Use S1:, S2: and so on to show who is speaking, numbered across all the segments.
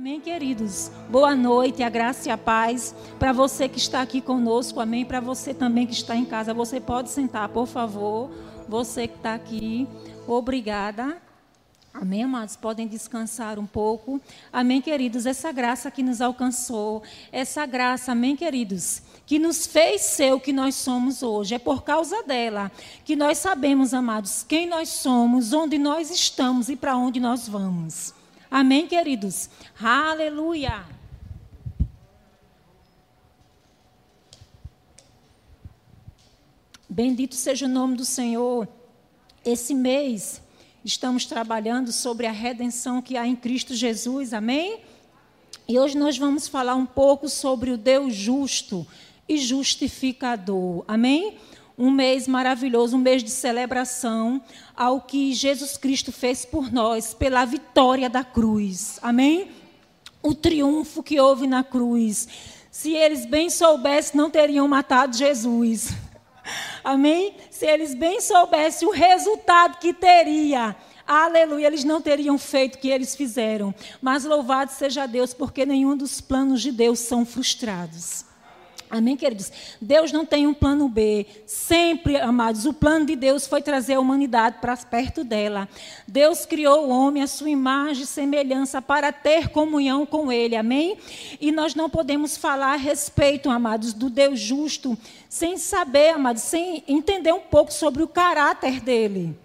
S1: Amém, queridos. Boa noite, a graça e a paz para você que está aqui conosco. Amém. Para você também que está em casa, você pode sentar, por favor. Você que está aqui, obrigada. Amém, amados? Podem descansar um pouco. Amém, queridos? Essa graça que nos alcançou, essa graça, amém, queridos? Que nos fez ser o que nós somos hoje. É por causa dela que nós sabemos, amados, quem nós somos, onde nós estamos e para onde nós vamos. Amém, queridos? Aleluia. Bendito seja o nome do Senhor. Esse mês Estamos trabalhando sobre a redenção que há em Cristo Jesus, amém? E hoje nós vamos falar um pouco sobre o Deus justo e justificador, amém? Um mês maravilhoso, um mês de celebração ao que Jesus Cristo fez por nós, pela vitória da cruz, amém? O triunfo que houve na cruz. Se eles bem soubessem, não teriam matado Jesus. Amém? Se eles bem soubessem o resultado que teria, aleluia, eles não teriam feito o que eles fizeram. Mas louvado seja Deus, porque nenhum dos planos de Deus são frustrados. Amém, queridos? Deus não tem um plano B. Sempre, amados, o plano de Deus foi trazer a humanidade para perto dela. Deus criou o homem à sua imagem e semelhança para ter comunhão com ele. Amém? E nós não podemos falar a respeito, amados, do Deus justo sem saber, amados, sem entender um pouco sobre o caráter dele.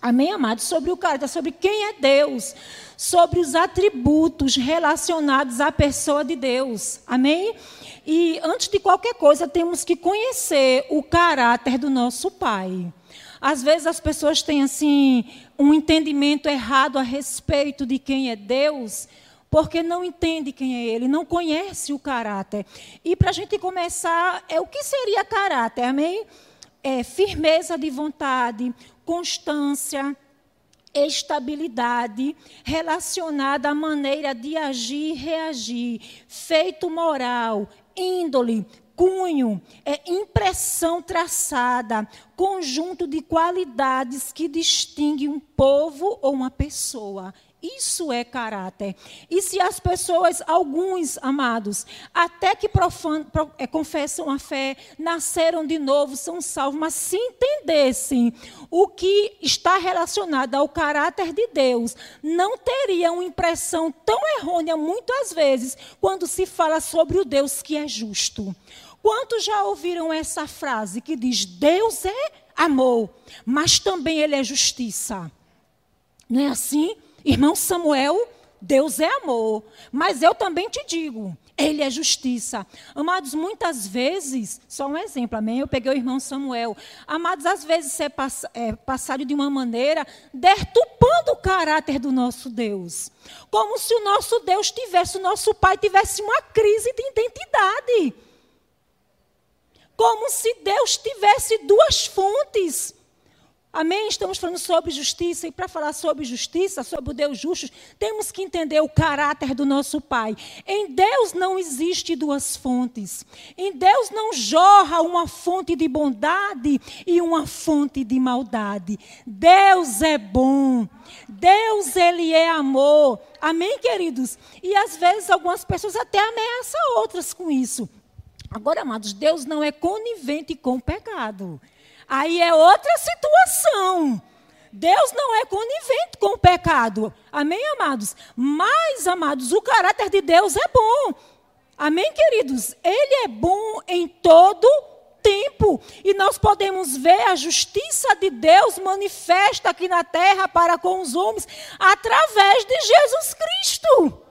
S1: Amém, amados? Sobre o caráter, sobre quem é Deus, sobre os atributos relacionados à pessoa de Deus. Amém? E antes de qualquer coisa, temos que conhecer o caráter do nosso Pai. Às vezes as pessoas têm assim um entendimento errado a respeito de quem é Deus, porque não entende quem é Ele, não conhece o caráter. E para a gente começar, é o que seria caráter, amém? É firmeza de vontade, constância, estabilidade relacionada à maneira de agir e reagir, feito moral, índole, cunho, é impressão traçada, conjunto de qualidades que distingue um povo ou uma pessoa. Isso é caráter. E se as pessoas, alguns amados, até que profan, pro, é, confessam a fé, nasceram de novo, são salvos, mas se entendessem o que está relacionado ao caráter de Deus, não teriam impressão tão errônea, muitas vezes, quando se fala sobre o Deus que é justo. Quantos já ouviram essa frase que diz: Deus é amor, mas também Ele é justiça? Não é assim? Irmão Samuel, Deus é amor, mas eu também te digo, ele é justiça. Amados, muitas vezes, só um exemplo, amém? Eu peguei o irmão Samuel. Amados, às vezes pass é passado de uma maneira dertupando o caráter do nosso Deus. Como se o nosso Deus tivesse, o nosso Pai tivesse uma crise de identidade. Como se Deus tivesse duas fontes. Amém? Estamos falando sobre justiça, e para falar sobre justiça, sobre o Deus justo, temos que entender o caráter do nosso Pai. Em Deus não existe duas fontes. Em Deus não jorra uma fonte de bondade e uma fonte de maldade. Deus é bom. Deus, Ele é amor. Amém, queridos? E às vezes algumas pessoas até ameaçam outras com isso. Agora, amados, Deus não é conivente com o pecado. Aí é outra situação. Deus não é conivente com o pecado. Amém, amados? Mas, amados, o caráter de Deus é bom. Amém, queridos? Ele é bom em todo tempo. E nós podemos ver a justiça de Deus manifesta aqui na terra para com os homens através de Jesus Cristo.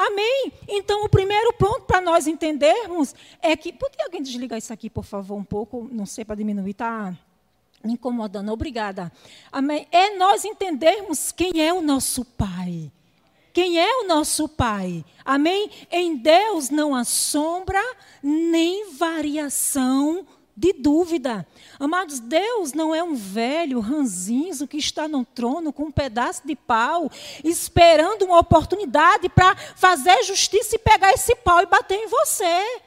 S1: Amém? Então, o primeiro ponto para nós entendermos é que. Podia alguém desligar isso aqui, por favor, um pouco? Não sei, para diminuir, está me incomodando. Obrigada. Amém? É nós entendermos quem é o nosso Pai. Quem é o nosso Pai? Amém? Em Deus não há sombra nem variação de dúvida. Amados, Deus não é um velho ranzinzo que está no trono com um pedaço de pau, esperando uma oportunidade para fazer justiça e pegar esse pau e bater em você.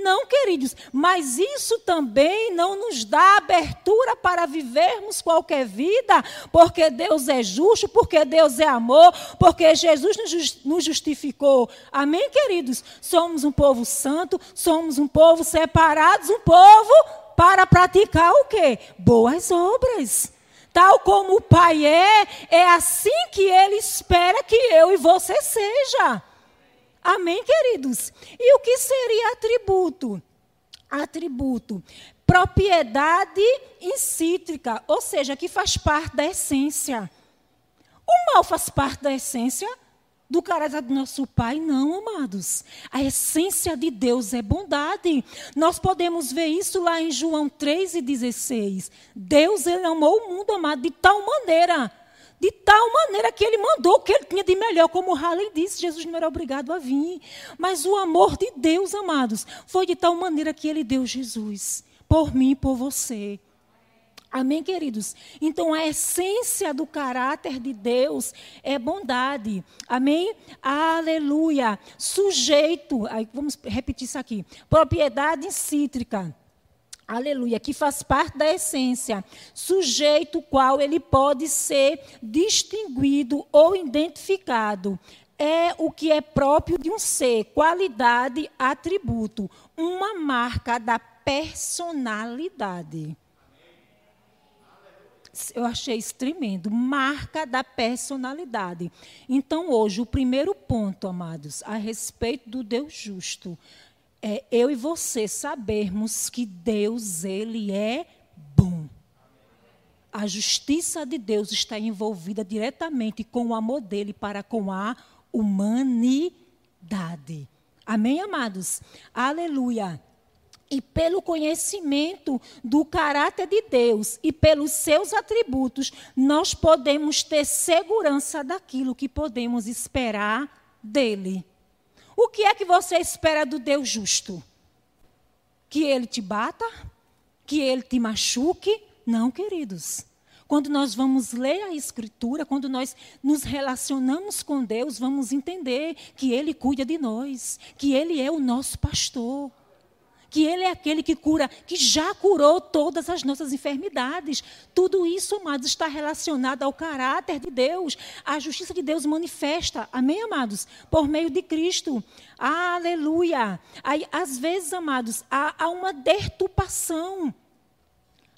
S1: Não, queridos, mas isso também não nos dá abertura para vivermos qualquer vida, porque Deus é justo, porque Deus é amor, porque Jesus nos justificou. Amém, queridos? Somos um povo santo, somos um povo separados, um povo para praticar o quê? Boas obras. Tal como o Pai é, é assim que Ele espera que eu e você seja. Amém, queridos? E o que seria atributo? Atributo. Propriedade incítrica, ou seja, que faz parte da essência. O mal faz parte da essência do caráter do nosso Pai, não, amados. A essência de Deus é bondade. Nós podemos ver isso lá em João 3,16. Deus ele amou o mundo, amado, de tal maneira de tal maneira que ele mandou o que ele tinha de melhor, como Halley disse, Jesus não era obrigado a vir. Mas o amor de Deus, amados, foi de tal maneira que ele deu Jesus, por mim e por você. Amém, queridos? Então, a essência do caráter de Deus é bondade. Amém? Aleluia. Sujeito, aí vamos repetir isso aqui. Propriedade cítrica aleluia, que faz parte da essência, sujeito qual ele pode ser distinguido ou identificado. É o que é próprio de um ser, qualidade, atributo, uma marca da personalidade. Eu achei isso tremendo. Marca da personalidade. Então, hoje, o primeiro ponto, amados, a respeito do Deus justo, é eu e você sabermos que Deus, Ele é bom. A justiça de Deus está envolvida diretamente com o amor dele para com a humanidade. Amém, amados? Aleluia. E pelo conhecimento do caráter de Deus e pelos seus atributos, nós podemos ter segurança daquilo que podemos esperar dele. O que é que você espera do Deus justo? Que ele te bata? Que ele te machuque? Não, queridos. Quando nós vamos ler a Escritura, quando nós nos relacionamos com Deus, vamos entender que Ele cuida de nós, que Ele é o nosso pastor que Ele é aquele que cura, que já curou todas as nossas enfermidades. Tudo isso, amados, está relacionado ao caráter de Deus. A justiça de Deus manifesta, amém, amados? Por meio de Cristo. Aleluia. Aí, às vezes, amados, há, há uma deturpação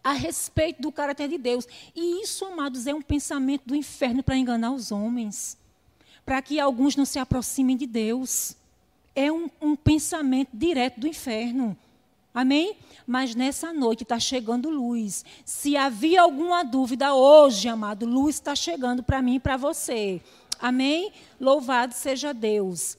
S1: a respeito do caráter de Deus. E isso, amados, é um pensamento do inferno para enganar os homens, para que alguns não se aproximem de Deus é um, um pensamento direto do inferno. Amém? Mas nessa noite está chegando luz. Se havia alguma dúvida hoje, amado, luz está chegando para mim e para você. Amém? Louvado seja Deus.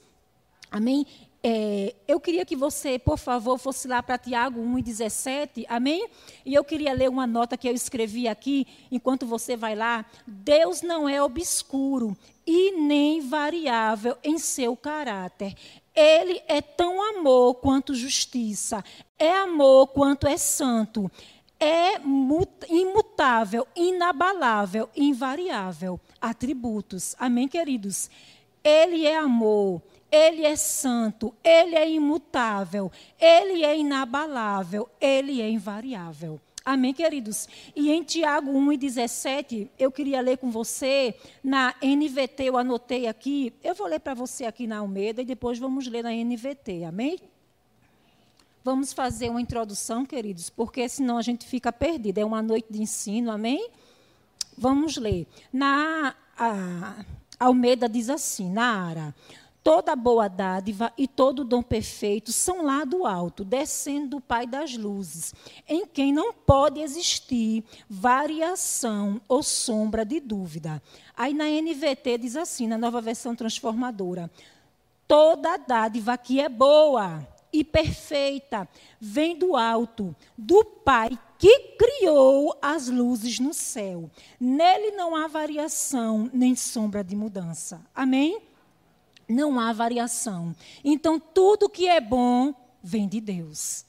S1: Amém? É, eu queria que você, por favor, fosse lá para Tiago 1 e 17, amém? E eu queria ler uma nota que eu escrevi aqui, enquanto você vai lá. Deus não é obscuro e nem variável em seu caráter. Ele é tão amor quanto justiça, é amor quanto é santo, é imutável, inabalável, invariável. Atributos. Amém, queridos? Ele é amor, ele é santo, ele é imutável, ele é inabalável, ele é invariável. Amém, queridos? E em Tiago 1 e 17, eu queria ler com você, na NVT, eu anotei aqui, eu vou ler para você aqui na Almeida e depois vamos ler na NVT, amém? Vamos fazer uma introdução, queridos, porque senão a gente fica perdido. É uma noite de ensino, amém? Vamos ler. Na Almeida diz assim, na Ara, Toda boa dádiva e todo dom perfeito são lá do alto, descendo do Pai das luzes, em quem não pode existir variação ou sombra de dúvida. Aí na NVT diz assim, na nova versão transformadora: toda dádiva que é boa e perfeita vem do alto, do Pai que criou as luzes no céu. Nele não há variação nem sombra de mudança. Amém? Não há variação. Então, tudo que é bom vem de Deus.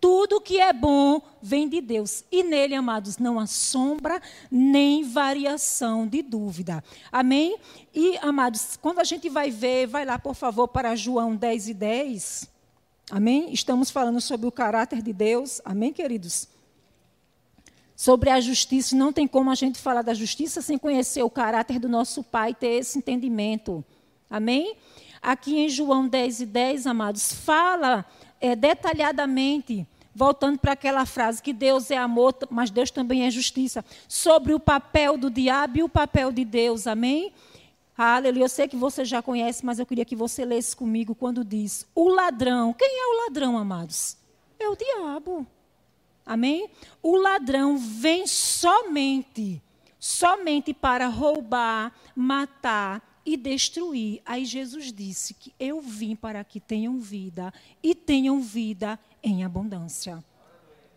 S1: Tudo que é bom vem de Deus. E nele, amados, não há sombra nem variação de dúvida. Amém? E, amados, quando a gente vai ver, vai lá, por favor, para João 10 e 10. Amém? Estamos falando sobre o caráter de Deus. Amém, queridos? Sobre a justiça. Não tem como a gente falar da justiça sem conhecer o caráter do nosso Pai, ter esse entendimento. Amém? Aqui em João 10 e 10, amados, fala é, detalhadamente voltando para aquela frase que Deus é amor, mas Deus também é justiça, sobre o papel do diabo e o papel de Deus, amém? Aleluia. Eu sei que você já conhece, mas eu queria que você lesse comigo quando diz: o ladrão. Quem é o ladrão, amados? É o diabo. Amém? O ladrão vem somente, somente para roubar, matar e destruir. Aí Jesus disse que eu vim para que tenham vida e tenham vida em abundância.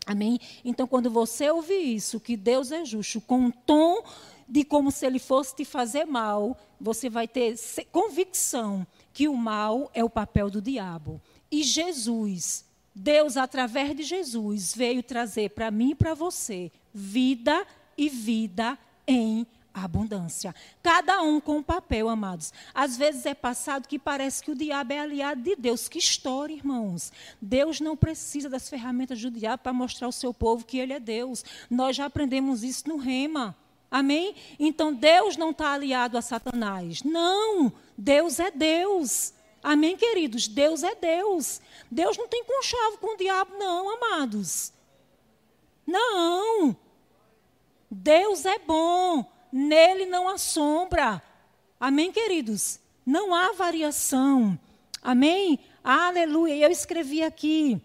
S1: Amém? Então, quando você ouvir isso, que Deus é justo, com um tom de como se ele fosse te fazer mal, você vai ter convicção que o mal é o papel do diabo. E Jesus, Deus, através de Jesus, veio trazer para mim e para você vida e vida em abundância. Cada um com um papel, amados. Às vezes é passado que parece que o diabo é aliado de Deus. Que história, irmãos. Deus não precisa das ferramentas do diabo para mostrar ao seu povo que ele é Deus. Nós já aprendemos isso no rema. Amém? Então Deus não está aliado a Satanás. Não, Deus é Deus. Amém, queridos? Deus é Deus. Deus não tem conchavo com o diabo, não, amados. Não. Deus é bom nele não há sombra. Amém, queridos? Não há variação. Amém? Aleluia. Eu escrevi aqui.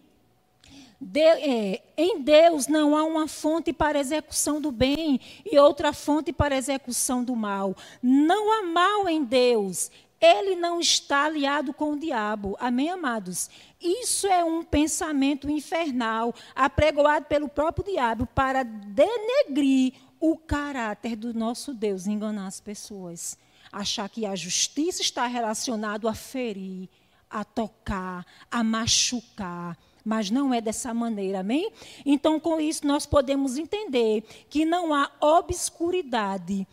S1: De, é, em Deus não há uma fonte para execução do bem e outra fonte para execução do mal. Não há mal em Deus. Ele não está aliado com o diabo. Amém, amados? Isso é um pensamento infernal, apregoado pelo próprio diabo para denegrir o caráter do nosso Deus, enganar as pessoas. Achar que a justiça está relacionado a ferir, a tocar, a machucar. Mas não é dessa maneira, amém? Então, com isso, nós podemos entender que não há obscuridade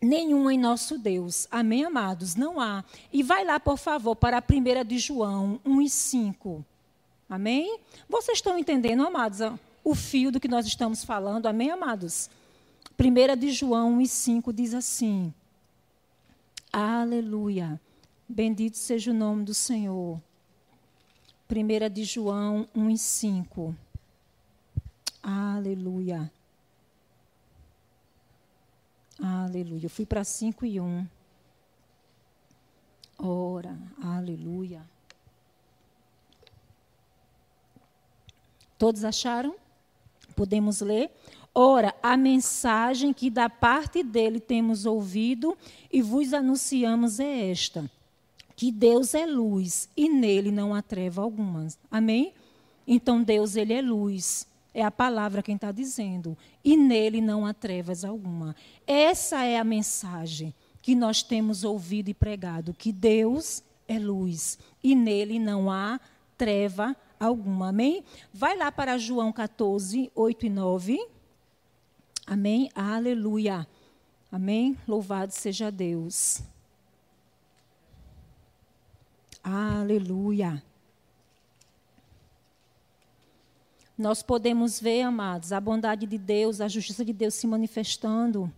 S1: nenhuma em nosso Deus. Amém, amados? Não há. E vai lá, por favor, para a primeira de João 1 e 5. Amém? Vocês estão entendendo, amados, o fio do que nós estamos falando? Amém, amados? 1 de João 1,5 diz assim: Aleluia. Bendito seja o nome do Senhor. 1 de João 1,5. Aleluia. Aleluia. Eu fui para 5 e 1. Ora, aleluia. Todos acharam? Podemos ler? Ora, a mensagem que da parte dele temos ouvido e vos anunciamos é esta: que Deus é luz e nele não há treva alguma. Amém? Então Deus ele é luz. É a palavra quem está dizendo. E nele não há trevas alguma. Essa é a mensagem que nós temos ouvido e pregado: que Deus é luz e nele não há treva alguma. Amém? Vai lá para João 14, 8 e 9. Amém? Aleluia. Amém? Louvado seja Deus. Aleluia. Nós podemos ver, amados, a bondade de Deus, a justiça de Deus se manifestando,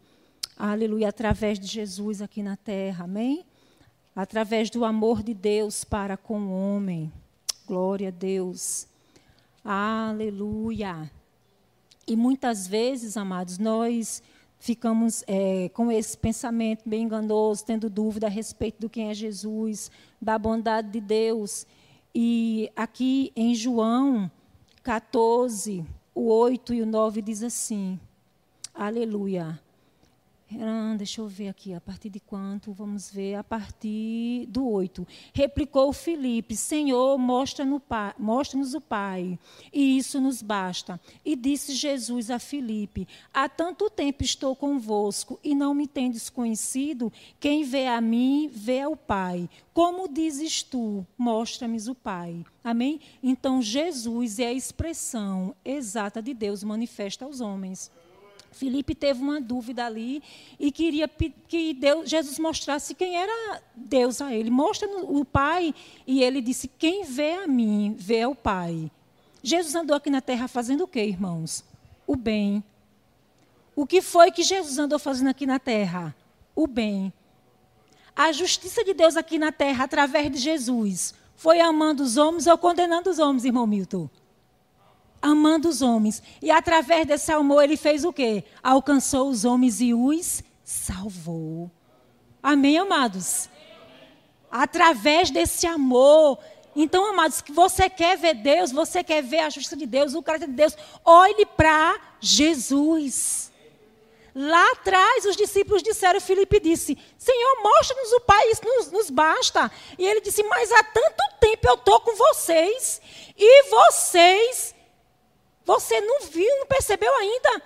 S1: aleluia, através de Jesus aqui na terra, amém? Através do amor de Deus para com o homem. Glória a Deus. Aleluia. E muitas vezes, amados, nós ficamos é, com esse pensamento bem enganoso, tendo dúvida a respeito do quem é Jesus, da bondade de Deus. E aqui em João 14, o 8 e o 9 diz assim: Aleluia. Deixa eu ver aqui, a partir de quanto? Vamos ver, a partir do 8. Replicou Filipe: Senhor, mostra-nos mostra o Pai, e isso nos basta. E disse Jesus a Filipe: Há tanto tempo estou convosco, e não me tendes conhecido? Quem vê a mim, vê ao Pai. Como dizes tu, mostra-me o Pai. Amém? Então, Jesus é a expressão exata de Deus manifesta aos homens. Filipe teve uma dúvida ali e queria que Deus, Jesus mostrasse quem era Deus a ele. Mostra o Pai e ele disse: Quem vê a mim, vê o Pai. Jesus andou aqui na terra fazendo o quê, irmãos? O bem. O que foi que Jesus andou fazendo aqui na terra? O bem. A justiça de Deus aqui na terra, através de Jesus, foi amando os homens ou condenando os homens, irmão Milton? Amando os homens. E através desse amor ele fez o quê? Alcançou os homens e os salvou. Amém, amados? Através desse amor. Então, amados, que você quer ver Deus, você quer ver a justiça de Deus, o caráter de Deus, olhe para Jesus. Lá atrás, os discípulos disseram, Filipe disse: Senhor, mostra-nos o Pai, isso nos, nos, basta. E ele disse: Mas há tanto tempo eu estou com vocês, e vocês você não viu, não percebeu ainda?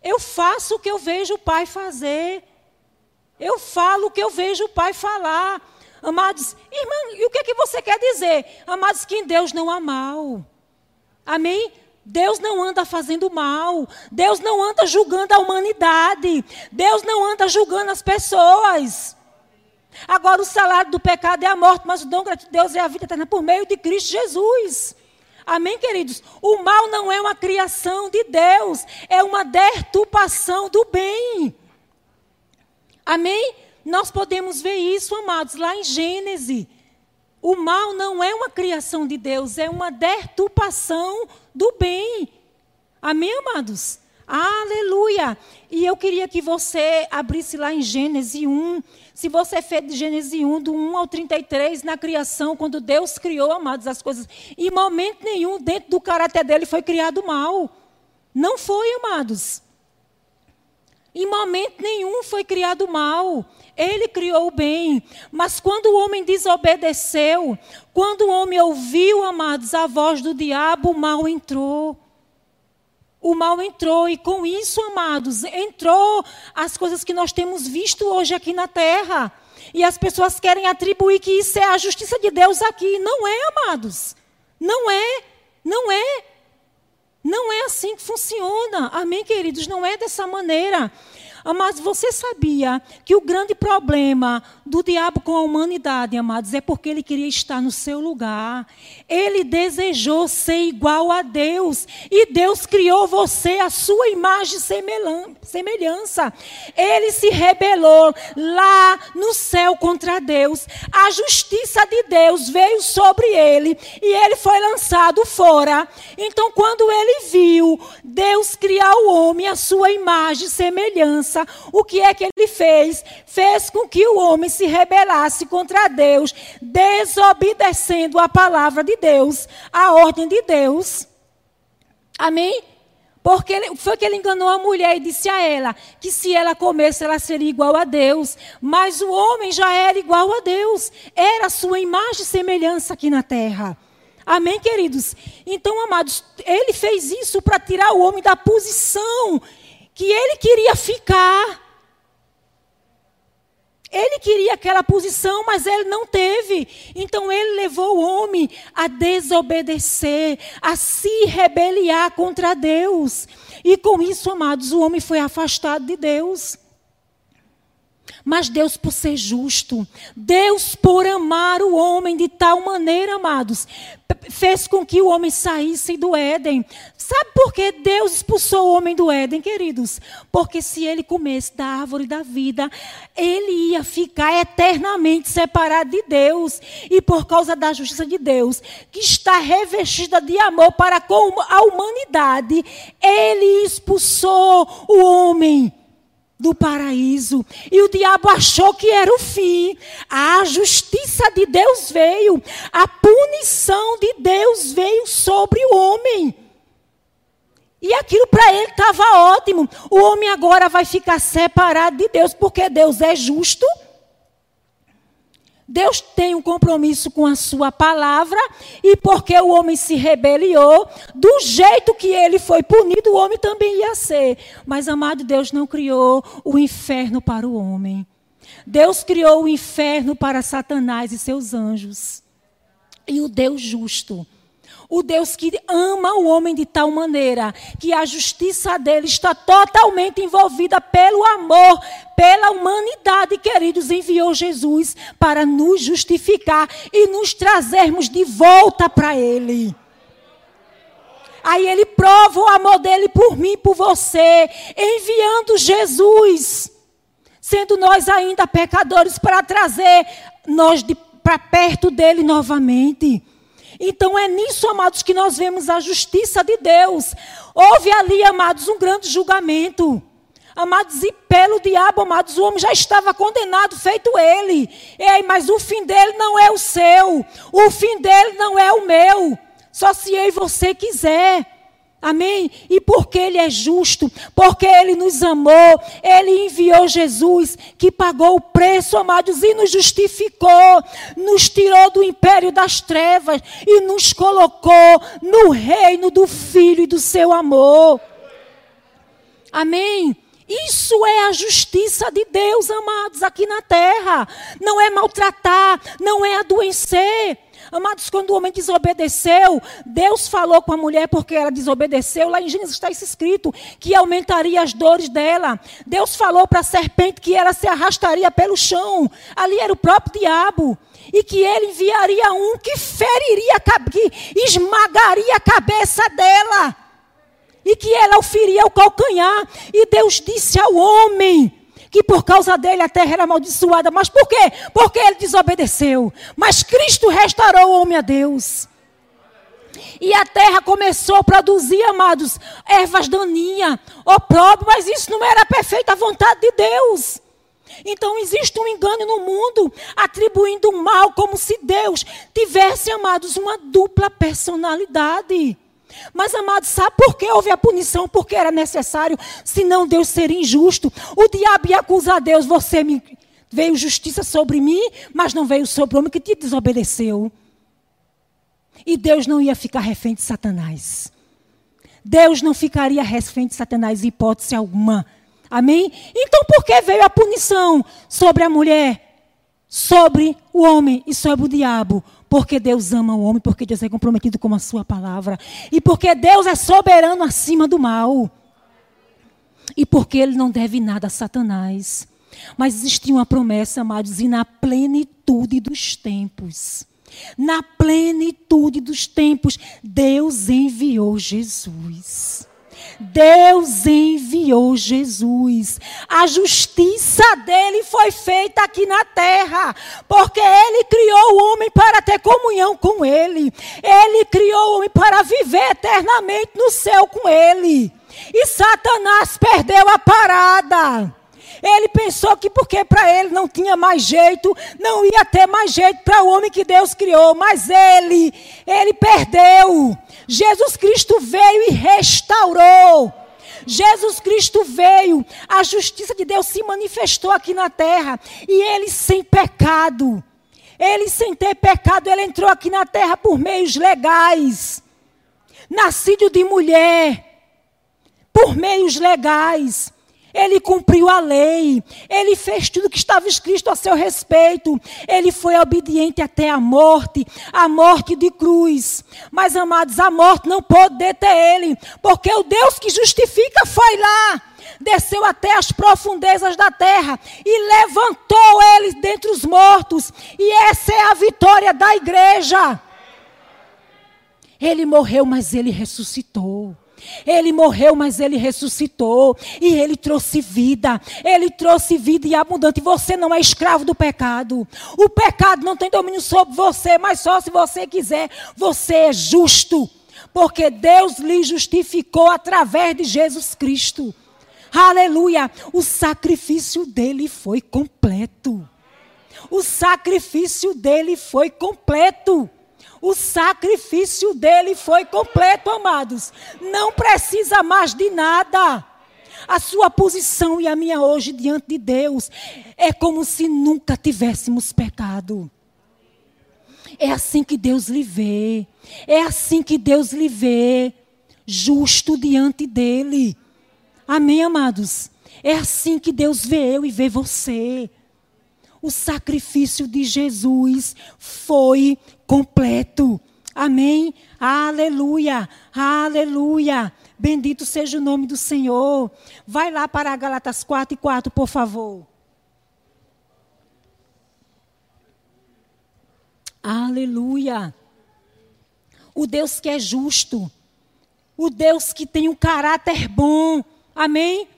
S1: Eu faço o que eu vejo o Pai fazer. Eu falo o que eu vejo o Pai falar. Amados, irmã, e o que é que você quer dizer? Amados, que em Deus não há mal. Amém? Deus não anda fazendo mal. Deus não anda julgando a humanidade. Deus não anda julgando as pessoas. Agora, o salário do pecado é a morte, mas o dom de Deus é a vida eterna por meio de Cristo Jesus. Amém, queridos? O mal não é uma criação de Deus, é uma deturpação do bem. Amém? Nós podemos ver isso, amados, lá em Gênesis. O mal não é uma criação de Deus, é uma deturpação do bem. Amém, amados? Aleluia! E eu queria que você abrisse lá em Gênesis 1. Se você fez de Gênesis 1, do 1 ao 33, na criação, quando Deus criou, amados, as coisas, em momento nenhum, dentro do caráter dele, foi criado mal. Não foi, amados. Em momento nenhum foi criado mal. Ele criou o bem. Mas quando o homem desobedeceu, quando o homem ouviu, amados, a voz do diabo, o mal entrou o mal entrou, e com isso, amados, entrou as coisas que nós temos visto hoje aqui na terra. E as pessoas querem atribuir que isso é a justiça de Deus aqui. Não é, amados. Não é. Não é. Não é assim que funciona. Amém, queridos? Não é dessa maneira. Mas você sabia que o grande problema do diabo com a humanidade, amados, é porque ele queria estar no seu lugar. Ele desejou ser igual a Deus. E Deus criou você a sua imagem e semelhança. Ele se rebelou lá no céu contra Deus. A justiça de Deus veio sobre ele e ele foi lançado fora. Então, quando ele viu Deus criar o homem a sua imagem e semelhança, o que é que ele fez? Fez com que o homem se rebelasse contra Deus, desobedecendo a palavra de Deus, a ordem de Deus. Amém? Porque ele, foi que ele enganou a mulher e disse a ela que se ela comesse, ela seria igual a Deus. Mas o homem já era igual a Deus. Era a sua imagem e semelhança aqui na terra. Amém, queridos? Então, amados, ele fez isso para tirar o homem da posição que ele queria ficar. Ele queria aquela posição, mas ele não teve. Então ele levou o homem a desobedecer, a se rebeliar contra Deus. E com isso, amados, o homem foi afastado de Deus. Mas Deus, por ser justo, Deus, por amar o homem de tal maneira, amados, fez com que o homem saísse do Éden. Sabe por que Deus expulsou o homem do Éden, queridos? Porque se ele comesse da árvore da vida, ele ia ficar eternamente separado de Deus. E por causa da justiça de Deus, que está revestida de amor para com a humanidade, ele expulsou o homem do paraíso. E o diabo achou que era o fim. A justiça de Deus veio, a punição de Deus veio sobre o homem. E aquilo para ele estava ótimo. O homem agora vai ficar separado de Deus, porque Deus é justo Deus tem um compromisso com a sua palavra, e porque o homem se rebeliou, do jeito que ele foi punido, o homem também ia ser. Mas, amado, Deus não criou o inferno para o homem. Deus criou o inferno para Satanás e seus anjos. E o Deus justo O Deus que ama o homem de tal maneira que a justiça dele está totalmente envolvida pelo amor, pela humanidade, queridos, enviou Jesus para nos justificar e nos trazermos de volta para ele. Aí ele prova o amor dele por mim, por você, enviando Jesus, sendo nós ainda pecadores, para trazer nós para perto dele novamente. Então é nisso, amados, que nós vemos a justiça de Deus. Houve ali, amados, um grande julgamento. Amados, e pelo diabo, amados, o homem já estava condenado, feito ele. Ei, mas o fim dele não é o seu. O fim dele não é o meu. Só se eu e você quiser. Amém? E porque Ele é justo, porque Ele nos amou, Ele enviou Jesus, que pagou o preço, amados, e nos justificou, nos tirou do império das trevas e nos colocou no reino do Filho e do seu amor. Amém? Isso é a justiça de Deus, amados, aqui na terra. Não é maltratar, não é adoecer. Amados, quando o homem desobedeceu, Deus falou com a mulher porque ela desobedeceu. Lá em Gênesis está escrito que aumentaria as dores dela. Deus falou para a serpente que ela se arrastaria pelo chão. Ali era o próprio diabo. E que ele enviaria um que feriria, que esmagaria a cabeça dela. E que ela o feria o calcanhar. E Deus disse ao homem: que por causa dele a terra era amaldiçoada. Mas por quê? Porque ele desobedeceu. Mas Cristo restaurou o homem a Deus. E a terra começou a produzir, amados, ervas daninhas, opróbrio, mas isso não era a perfeita vontade de Deus. Então existe um engano no mundo, atribuindo o mal como se Deus tivesse, amados, uma dupla personalidade. Mas, amados, sabe por que houve a punição? Porque era necessário, senão Deus seria injusto. O diabo ia acusar Deus, você me veio justiça sobre mim, mas não veio sobre o homem que te desobedeceu. E Deus não ia ficar refém de Satanás. Deus não ficaria refém de Satanás em hipótese alguma. Amém? Então por que veio a punição sobre a mulher, sobre o homem e sobre o diabo? Porque Deus ama o homem, porque Deus é comprometido com a sua palavra. E porque Deus é soberano acima do mal. E porque ele não deve nada a Satanás. Mas existia uma promessa, amados, e na plenitude dos tempos. Na plenitude dos tempos, Deus enviou Jesus. Deus enviou Jesus. A justiça dele foi feita aqui na terra, porque ele criou o homem para ter comunhão com ele. Ele criou o homem para viver eternamente no céu com ele. E Satanás perdeu a parada. Ele pensou que porque para ele não tinha mais jeito, não ia ter mais jeito para o homem que Deus criou, mas ele, ele perdeu. Jesus Cristo veio e restaurou. Jesus Cristo veio, a justiça de Deus se manifestou aqui na terra, e ele sem pecado, ele sem ter pecado, ele entrou aqui na terra por meios legais, nascido de mulher, por meios legais. Ele cumpriu a lei. Ele fez tudo que estava escrito a seu respeito. Ele foi obediente até a morte a morte de cruz. Mas, amados, a morte não pôde deter ele. Porque o Deus que justifica foi lá. Desceu até as profundezas da terra e levantou ele dentre os mortos. E essa é a vitória da igreja. Ele morreu, mas ele ressuscitou. Ele morreu, mas ele ressuscitou. E ele trouxe vida. Ele trouxe vida e abundante. Você não é escravo do pecado. O pecado não tem domínio sobre você, mas só se você quiser. Você é justo. Porque Deus lhe justificou através de Jesus Cristo. Aleluia. O sacrifício dele foi completo. O sacrifício dele foi completo. O sacrifício dele foi completo, amados. Não precisa mais de nada. A sua posição e a minha hoje diante de Deus é como se nunca tivéssemos pecado. É assim que Deus lhe vê. É assim que Deus lhe vê. Justo diante dele. Amém, amados? É assim que Deus vê eu e vê você. O sacrifício de Jesus foi completo. Amém? Aleluia, aleluia. Bendito seja o nome do Senhor. Vai lá para Galatas 4 e 4, por favor. Aleluia. O Deus que é justo. O Deus que tem um caráter bom. Amém?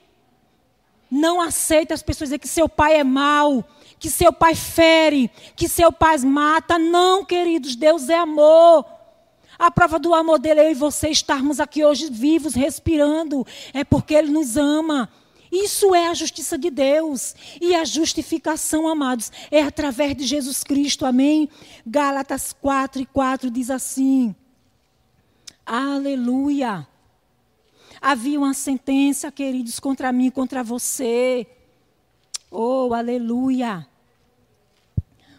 S1: Não aceita as pessoas dizer que seu pai é mau, que seu pai fere, que seu pai mata. Não, queridos, Deus é amor. A prova do amor dele, é eu e você estarmos aqui hoje vivos, respirando, é porque ele nos ama. Isso é a justiça de Deus. E a justificação, amados, é através de Jesus Cristo. Amém? Gálatas 4 e 4 diz assim: Aleluia. Havia uma sentença, queridos, contra mim, contra você. Oh, aleluia.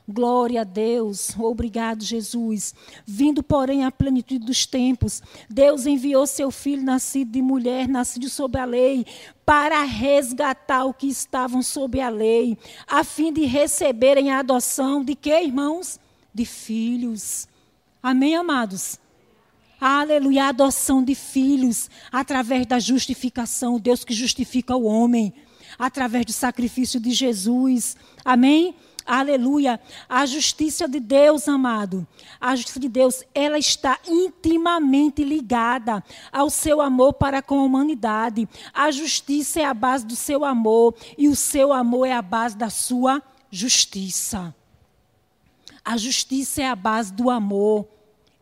S1: Glória a Deus, obrigado, Jesus. Vindo, porém, à plenitude dos tempos, Deus enviou seu filho, nascido de mulher, nascido sob a lei, para resgatar o que estavam sob a lei, a fim de receberem a adoção de que, irmãos? De filhos. Amém, amados? Aleluia, a adoção de filhos através da justificação, Deus que justifica o homem, através do sacrifício de Jesus. Amém? Aleluia. A justiça de Deus, amado, a justiça de Deus, ela está intimamente ligada ao seu amor para com a humanidade. A justiça é a base do seu amor e o seu amor é a base da sua justiça. A justiça é a base do amor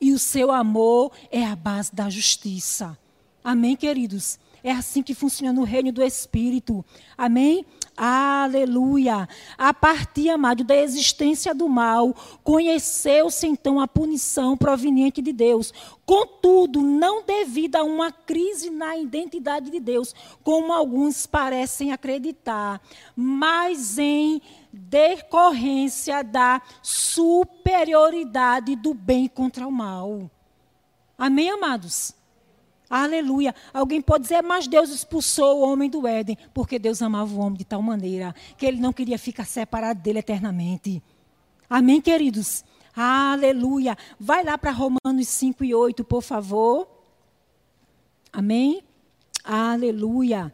S1: e o seu amor é a base da justiça. Amém, queridos? É assim que funciona no reino do Espírito. Amém? Aleluia. A partir, amado, da existência do mal, conheceu-se então a punição proveniente de Deus. Contudo, não devido a uma crise na identidade de Deus, como alguns parecem acreditar, mas em decorrência da superioridade do bem contra o mal. Amém, amados? Aleluia. Alguém pode dizer, mas Deus expulsou o homem do Éden, porque Deus amava o homem de tal maneira que ele não queria ficar separado dele eternamente. Amém, queridos? Aleluia. Vai lá para Romanos 5 e 8, por favor. Amém? Aleluia.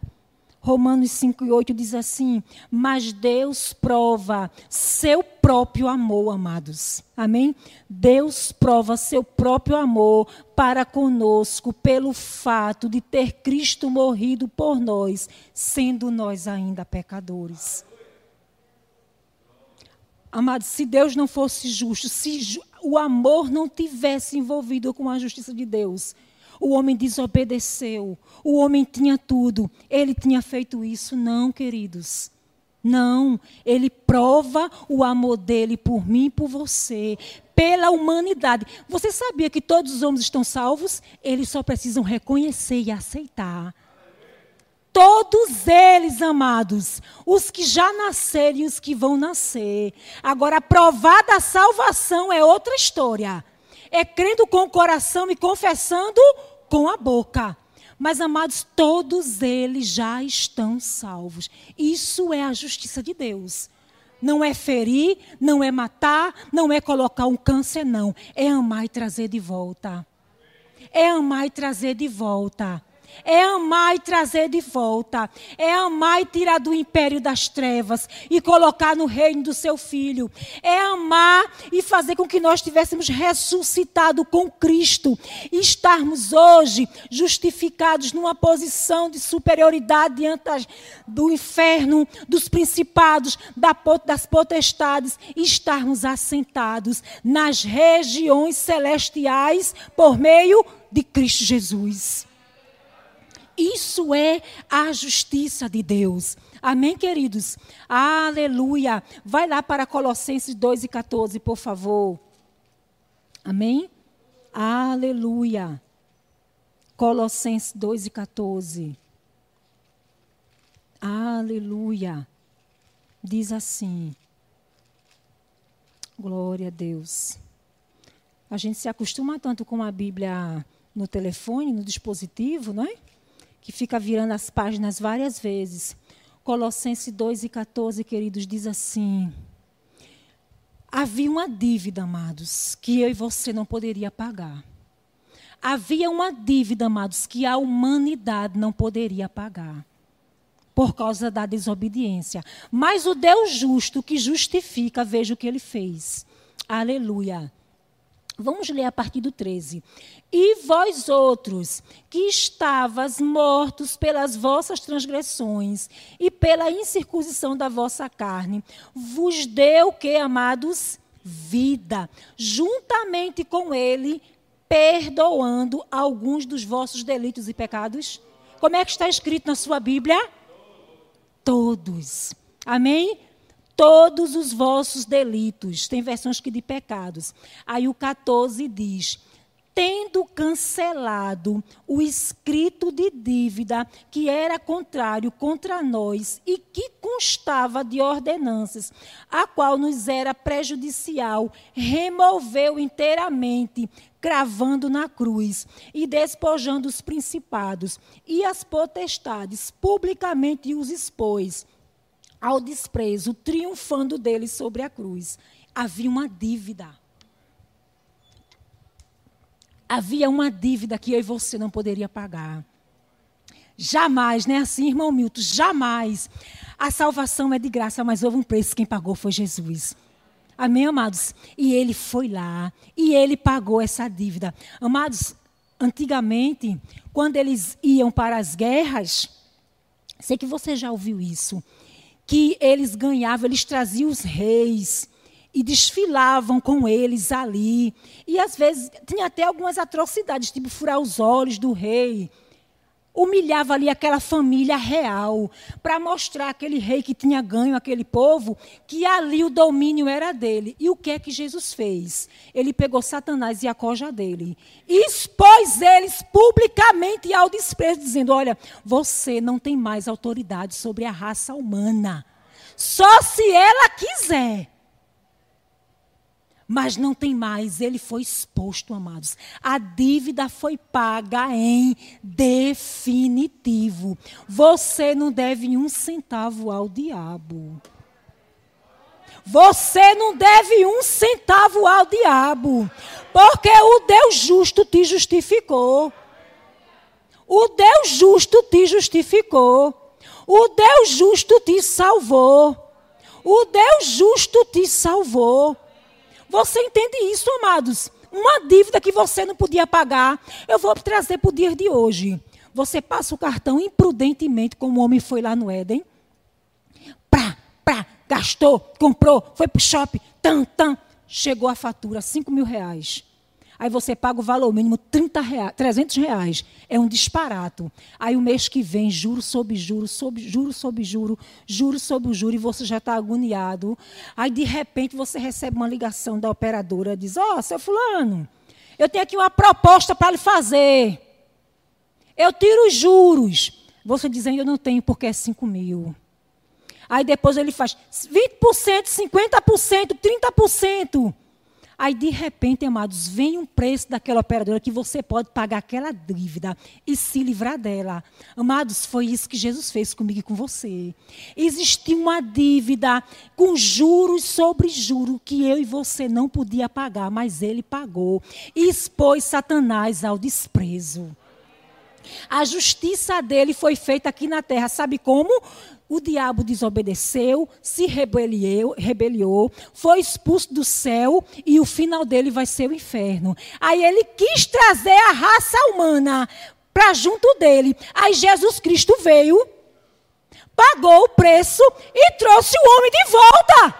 S1: Romanos 5 e 8 diz assim: Mas Deus prova seu próprio amor, amados. Amém? Deus prova seu próprio amor para conosco pelo fato de ter Cristo morrido por nós, sendo nós ainda pecadores. Amados, se Deus não fosse justo, se o amor não tivesse envolvido com a justiça de Deus, o homem desobedeceu. O homem tinha tudo. Ele tinha feito isso. Não, queridos. Não. Ele prova o amor dele por mim e por você. Pela humanidade. Você sabia que todos os homens estão salvos? Eles só precisam reconhecer e aceitar. Todos eles, amados, os que já nasceram e os que vão nascer. Agora, provar da salvação é outra história é crendo com o coração e confessando com a boca. Mas, amados, todos eles já estão salvos. Isso é a justiça de Deus. Não é ferir, não é matar, não é colocar um câncer, não. É amar e trazer de volta. É amar e trazer de volta é amar e trazer de volta, é amar e tirar do império das trevas e colocar no reino do seu filho, é amar e fazer com que nós tivéssemos ressuscitado com Cristo. E estarmos hoje justificados numa posição de superioridade diante do inferno, dos principados, das potestades. E estarmos assentados nas regiões celestiais por meio de Cristo Jesus. Isso é a justiça de Deus. Amém, queridos? Aleluia. Vai lá para Colossenses 2 e 14, por favor. Amém? Aleluia. Colossenses 2 e 14. Aleluia. Diz assim. Glória a Deus. A gente se acostuma tanto com a Bíblia no telefone, no dispositivo, não é? Que fica virando as páginas várias vezes. Colossenses 2 e 14, queridos, diz assim: Havia uma dívida, amados, que eu e você não poderia pagar. Havia uma dívida, amados, que a humanidade não poderia pagar por causa da desobediência. Mas o Deus justo que justifica, veja o que ele fez. Aleluia. Vamos ler a partir do 13. E vós outros, que estavas mortos pelas vossas transgressões e pela incircuncisão da vossa carne, vos deu que, amados, vida, juntamente com ele, perdoando alguns dos vossos delitos e pecados. Como é que está escrito na sua Bíblia? Todos. Amém? Todos os vossos delitos. Tem versões que de pecados. Aí o 14 diz: tendo cancelado o escrito de dívida que era contrário contra nós e que constava de ordenanças, a qual nos era prejudicial, removeu inteiramente, cravando na cruz e despojando os principados e as potestades, publicamente os expôs ao desprezo, triunfando dele sobre a cruz. Havia uma dívida. Havia uma dívida que eu e você não poderia pagar. Jamais, né? Assim, irmão Milton, jamais. A salvação é de graça, mas houve um preço. Quem pagou foi Jesus. Amém, amados? E ele foi lá e ele pagou essa dívida. Amados, antigamente, quando eles iam para as guerras, sei que você já ouviu isso que eles ganhavam, eles traziam os reis e desfilavam com eles ali. E às vezes tinha até algumas atrocidades, tipo furar os olhos do rei humilhava ali aquela família real, para mostrar aquele rei que tinha ganho aquele povo, que ali o domínio era dele. E o que é que Jesus fez? Ele pegou Satanás e a coja dele, e expôs eles publicamente ao desprezo, dizendo: Olha, você não tem mais autoridade sobre a raça humana, só se ela quiser mas não tem mais. Ele foi exposto, amados. A dívida foi paga em definitivo. Você não deve um centavo ao diabo. Você não deve um centavo ao diabo, porque o Deus justo te justificou. O Deus justo te justificou. O Deus justo te salvou. O Deus justo te salvou. Você entende isso, amados? Uma dívida que você não podia pagar, eu vou trazer para o dia de hoje. Você passa o cartão imprudentemente, como o homem foi lá no Éden. Pra, pra, gastou, comprou, foi para o shopping, tan, tan. Chegou a fatura, 5 mil reais. Aí você paga o valor mínimo 30 reais, 300 reais. É um disparato. Aí o mês que vem, juro sobre juro, sobre, juro sobre juro, juro sobre juro, e você já está agoniado. Aí de repente você recebe uma ligação da operadora, diz, ó, oh, seu fulano, eu tenho aqui uma proposta para lhe fazer. Eu tiro os juros. Você dizendo, eu não tenho porque é 5 mil. Aí depois ele faz 20%, 50%, 30%. Aí, de repente, amados, vem um preço daquela operadora que você pode pagar aquela dívida e se livrar dela. Amados, foi isso que Jesus fez comigo e com você. Existia uma dívida com juros sobre juros que eu e você não podia pagar, mas ele pagou e expôs Satanás ao desprezo. A justiça dele foi feita aqui na terra, sabe como? o diabo desobedeceu, se rebeliou, rebeliou, foi expulso do céu e o final dele vai ser o inferno. Aí ele quis trazer a raça humana para junto dele. Aí Jesus Cristo veio, pagou o preço e trouxe o homem de volta.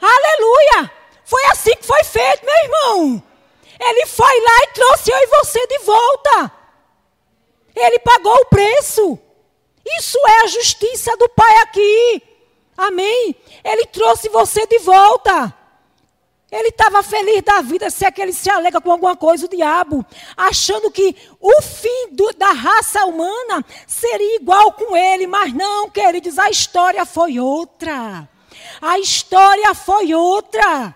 S1: Aleluia! Foi assim que foi feito, meu irmão. Ele foi lá e trouxe eu e você de volta. Ele pagou o preço. Isso é a justiça do Pai aqui. Amém? Ele trouxe você de volta. Ele estava feliz da vida, se é que ele se alega com alguma coisa, o diabo, achando que o fim do, da raça humana seria igual com ele, mas não, queridos, a história foi outra. A história foi outra.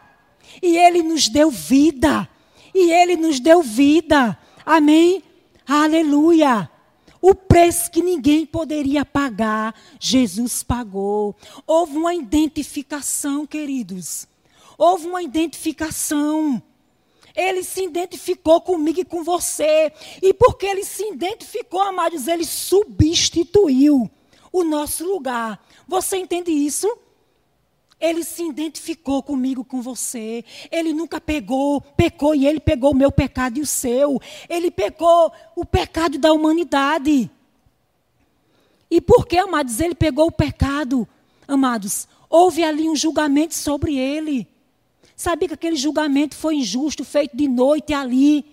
S1: E ele nos deu vida. E ele nos deu vida. Amém? Aleluia. O preço que ninguém poderia pagar, Jesus pagou. Houve uma identificação, queridos. houve uma identificação. Ele se identificou comigo e com você. E porque ele se identificou, amados, ele substituiu o nosso lugar. Você entende isso? Ele se identificou comigo, com você. Ele nunca pegou, pecou e ele pegou o meu pecado e o seu. Ele pegou o pecado da humanidade. E por que, amados, ele pegou o pecado? Amados, houve ali um julgamento sobre ele. Sabia que aquele julgamento foi injusto, feito de noite ali.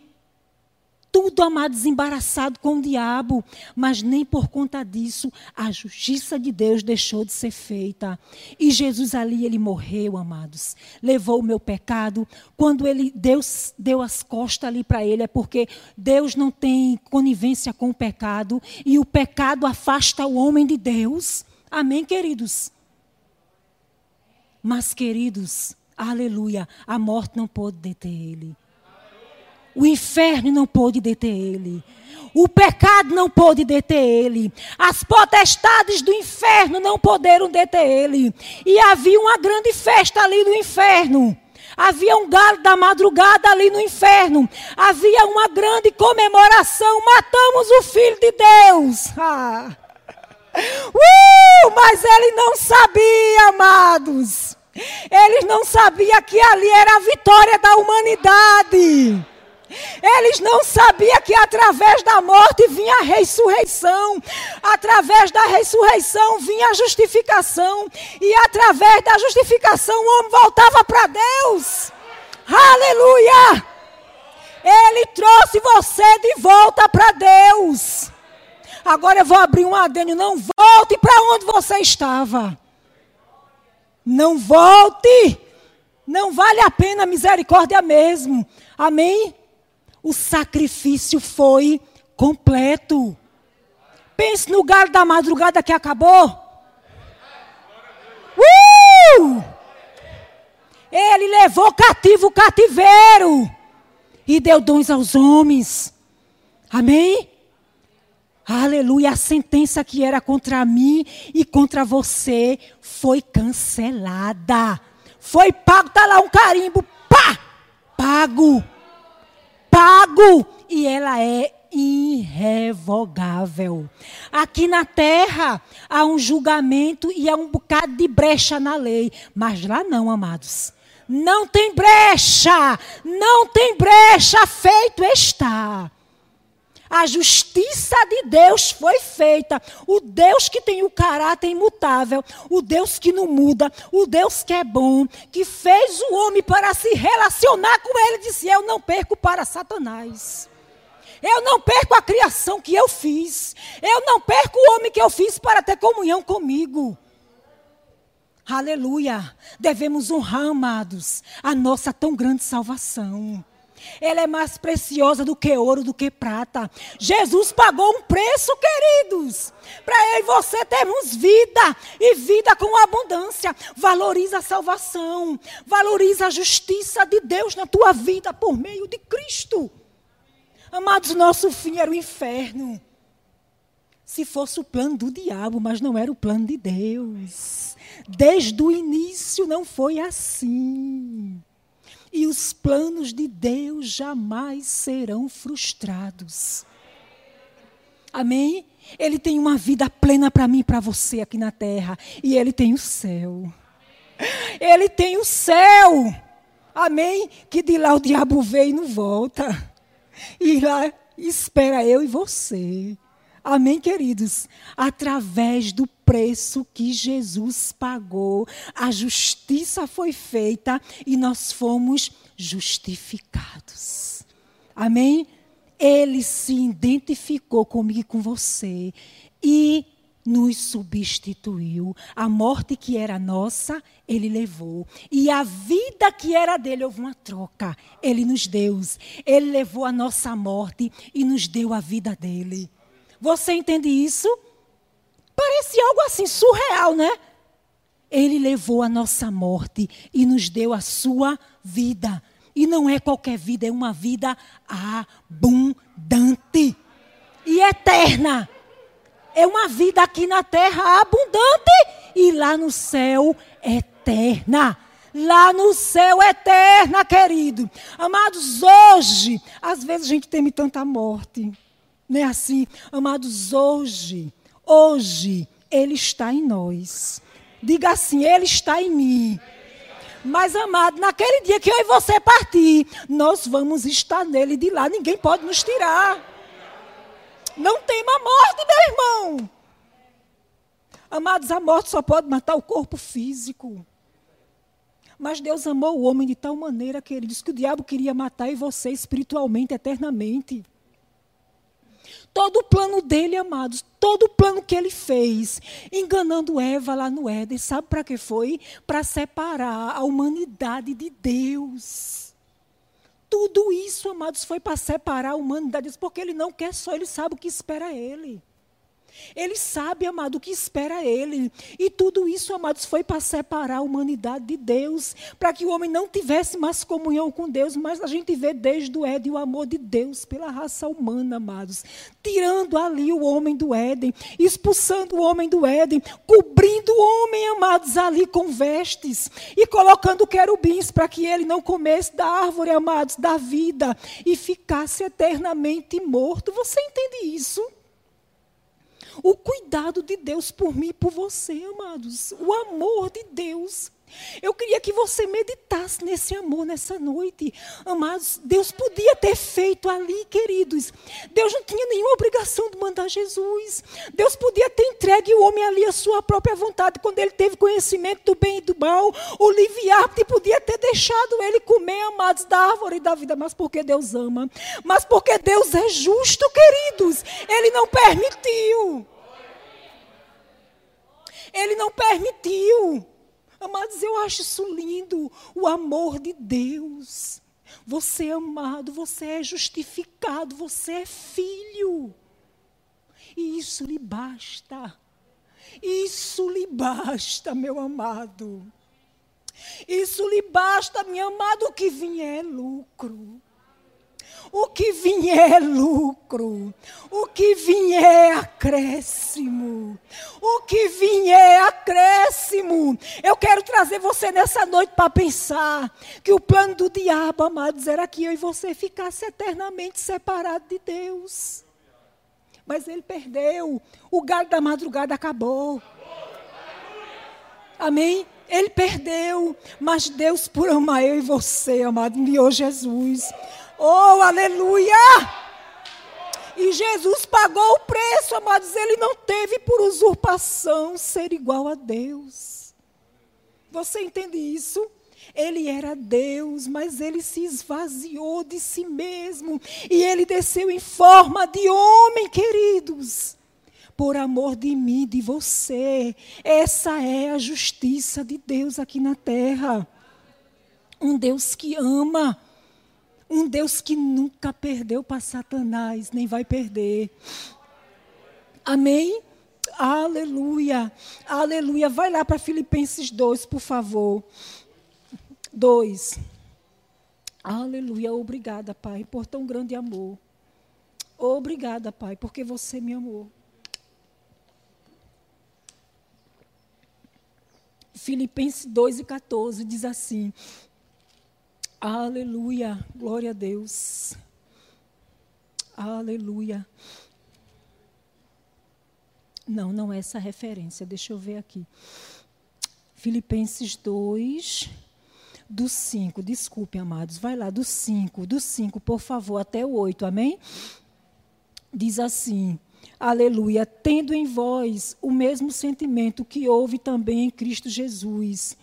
S1: Tudo, amado, desembaraçado com o diabo. Mas nem por conta disso a justiça de Deus deixou de ser feita. E Jesus ali, ele morreu, amados. Levou o meu pecado. Quando ele Deus deu as costas ali para ele, é porque Deus não tem conivência com o pecado. E o pecado afasta o homem de Deus. Amém, queridos? Mas, queridos, Aleluia. A morte não pôde deter ele. O inferno não pôde deter ele. O pecado não pôde deter ele. As potestades do inferno não puderam deter ele. E havia uma grande festa ali no inferno. Havia um galo da madrugada ali no inferno. Havia uma grande comemoração. Matamos o Filho de Deus. Ah. Uh, mas ele não sabia, amados. Eles não sabiam que ali era a vitória da humanidade. Eles não sabiam que através da morte vinha a ressurreição, através da ressurreição vinha a justificação, e através da justificação o homem voltava para Deus. Aleluia! Ele trouxe você de volta para Deus. Agora eu vou abrir um adênio, não volte para onde você estava. Não volte. Não vale a pena misericórdia mesmo. Amém? O sacrifício foi completo. Pense no galho da madrugada que acabou. Uh! Ele levou cativo o cativeiro e deu dons aos homens. Amém? Aleluia, a sentença que era contra mim e contra você foi cancelada. Foi pago, está lá um carimbo, pá! Pago. Pago. E ela é irrevogável. Aqui na terra há um julgamento e há um bocado de brecha na lei, mas lá não, amados. Não tem brecha, não tem brecha, feito está. A justiça de Deus foi feita. O Deus que tem o caráter imutável, o Deus que não muda, o Deus que é bom, que fez o homem para se relacionar com ele, disse: Eu não perco para Satanás. Eu não perco a criação que eu fiz. Eu não perco o homem que eu fiz para ter comunhão comigo. Aleluia. Devemos honrar, amados, a nossa tão grande salvação. Ela é mais preciosa do que ouro, do que prata. Jesus pagou um preço, queridos, para eu e você termos vida e vida com abundância. Valoriza a salvação, valoriza a justiça de Deus na tua vida por meio de Cristo. Amados, nosso fim era o inferno. Se fosse o plano do diabo, mas não era o plano de Deus. Desde o início não foi assim. E os planos de Deus jamais serão frustrados. Amém? Ele tem uma vida plena para mim e para você aqui na terra. E Ele tem o céu. Ele tem o céu. Amém? Que de lá o diabo veio e não volta. E lá espera eu e você. Amém, queridos? Através do preço que Jesus pagou, a justiça foi feita e nós fomos justificados. Amém? Ele se identificou comigo e com você e nos substituiu. A morte que era nossa, ele levou. E a vida que era dele, houve uma troca. Ele nos deu. Ele levou a nossa morte e nos deu a vida dele. Você entende isso? Parece algo assim surreal, né? Ele levou a nossa morte e nos deu a sua vida. E não é qualquer vida, é uma vida abundante e eterna. É uma vida aqui na terra abundante e lá no céu eterna. lá no céu eterna, querido. Amados, hoje, às vezes a gente teme tanta morte. Não é assim? Amados, hoje, hoje, Ele está em nós. Diga assim: Ele está em mim. Mas, amado, naquele dia que eu e você partir, nós vamos estar nele de lá. Ninguém pode nos tirar. Não tema a morte, meu irmão. Amados, a morte só pode matar o corpo físico. Mas Deus amou o homem de tal maneira, queridos, que o diabo queria matar e você espiritualmente, eternamente. Todo o plano dele, amados, todo o plano que ele fez, enganando Eva lá no Éden, sabe para que foi? Para separar a humanidade de Deus. Tudo isso, amados, foi para separar a humanidade, porque ele não quer só, ele sabe o que espera ele. Ele sabe, amado, o que espera ele. E tudo isso, amados, foi para separar a humanidade de Deus, para que o homem não tivesse mais comunhão com Deus, mas a gente vê desde o Éden o amor de Deus pela raça humana, amados. Tirando ali o homem do Éden, expulsando o homem do Éden, cobrindo o homem, amados, ali com vestes e colocando querubins para que ele não comesse da árvore, amados, da vida e ficasse eternamente morto. Você entende isso? O cuidado de Deus por mim e por você, amados. O amor de Deus. Eu queria que você meditasse nesse amor nessa noite. Amados, Deus podia ter feito ali, queridos. Deus não tinha nenhuma obrigação de mandar Jesus. Deus podia ter entregue o homem ali à sua própria vontade. Quando ele teve conhecimento do bem e do mal, o livre-arbítrio podia ter deixado ele comer, amados, da árvore da vida. Mas porque Deus ama. Mas porque Deus é justo, queridos. Ele não permitiu. Ele não permitiu. Amados, eu acho isso lindo, o amor de Deus. Você é amado, você é justificado, você é filho. E isso lhe basta. Isso lhe basta, meu amado. Isso lhe basta, meu amado, o que vier é lucro. O que vier é lucro, o que vier é acréscimo, o que vier é acréscimo. Eu quero trazer você nessa noite para pensar que o plano do diabo, amados, era que eu e você ficasse eternamente separados de Deus. Mas ele perdeu, o galho da madrugada acabou. Amém? Ele perdeu, mas Deus, por amar eu e você, amado, enviou Jesus Oh, aleluia! E Jesus pagou o preço, amados. Ele não teve por usurpação ser igual a Deus. Você entende isso? Ele era Deus, mas ele se esvaziou de si mesmo. E ele desceu em forma de homem, queridos. Por amor de mim, de você. Essa é a justiça de Deus aqui na terra. Um Deus que ama um Deus que nunca perdeu para Satanás, nem vai perder. Amém? Aleluia. Aleluia. Vai lá para Filipenses 2, por favor. 2. Aleluia. Obrigada, Pai, por tão grande amor. Obrigada, Pai, porque você me amou. Filipenses 2 e 14 diz assim: Aleluia, glória a Deus. Aleluia. Não, não é essa referência, deixa eu ver aqui. Filipenses 2, do 5, desculpe, amados, vai lá, do 5, do 5, por favor, até o 8, amém? Diz assim: Aleluia, tendo em vós o mesmo sentimento que houve também em Cristo Jesus.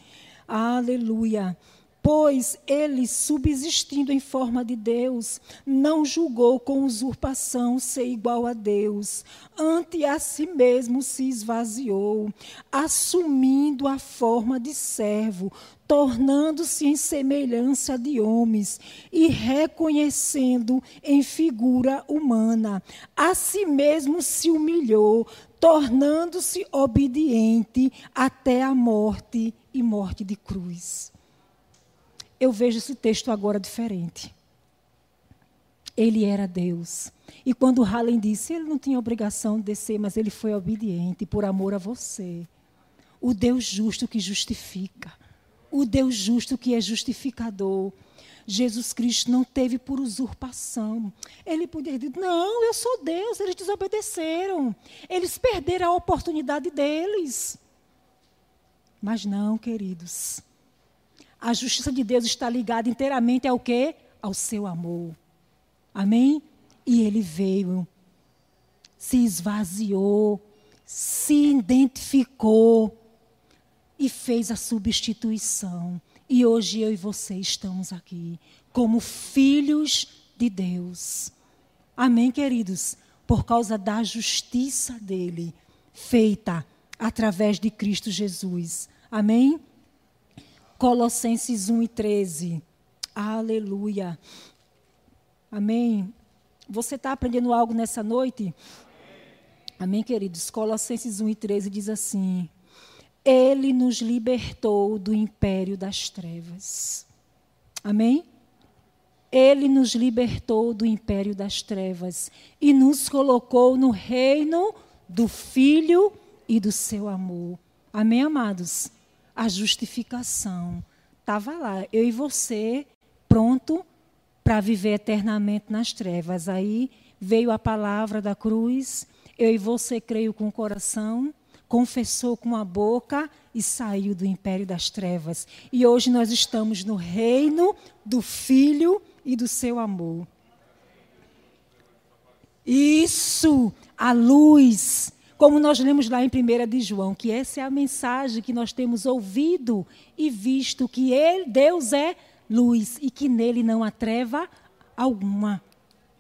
S1: Aleluia Pois ele, subsistindo em forma de Deus, não julgou com usurpação ser igual a Deus, ante a si mesmo se esvaziou, assumindo a forma de servo, tornando-se em semelhança de homens e reconhecendo em figura humana. A si mesmo se humilhou, tornando-se obediente até a morte e morte de cruz eu vejo esse texto agora diferente. Ele era Deus. E quando Halen disse, ele não tinha obrigação de descer, mas ele foi obediente por amor a você. O Deus justo que justifica. o Deus justo que é justificador. Jesus Cristo não teve por usurpação. Ele poderia dizer: Não, eu sou Deus. Eles desobedeceram. Eles perderam a oportunidade deles. Mas não, queridos. A justiça de Deus está ligada inteiramente ao quê? Ao seu amor. Amém? E ele veio, se esvaziou, se identificou e fez a substituição. E hoje eu e você estamos aqui como filhos de Deus. Amém, queridos? Por causa da justiça dele, feita através de Cristo Jesus. Amém? Colossenses 1 e 13. Aleluia. Amém. Você está aprendendo algo nessa noite? Amém, queridos? Colossenses 1 e 13 diz assim: Ele nos libertou do império das trevas. Amém? Ele nos libertou do império das trevas e nos colocou no reino do Filho e do seu amor. Amém, amados? A justificação. Estava lá, eu e você, pronto para viver eternamente nas trevas. Aí veio a palavra da cruz, eu e você creio com o coração, confessou com a boca e saiu do império das trevas. E hoje nós estamos no reino do Filho e do seu amor. Isso, a luz como nós lemos lá em 1 de João, que essa é a mensagem que nós temos ouvido e visto que ele, Deus é luz e que nele não há treva alguma.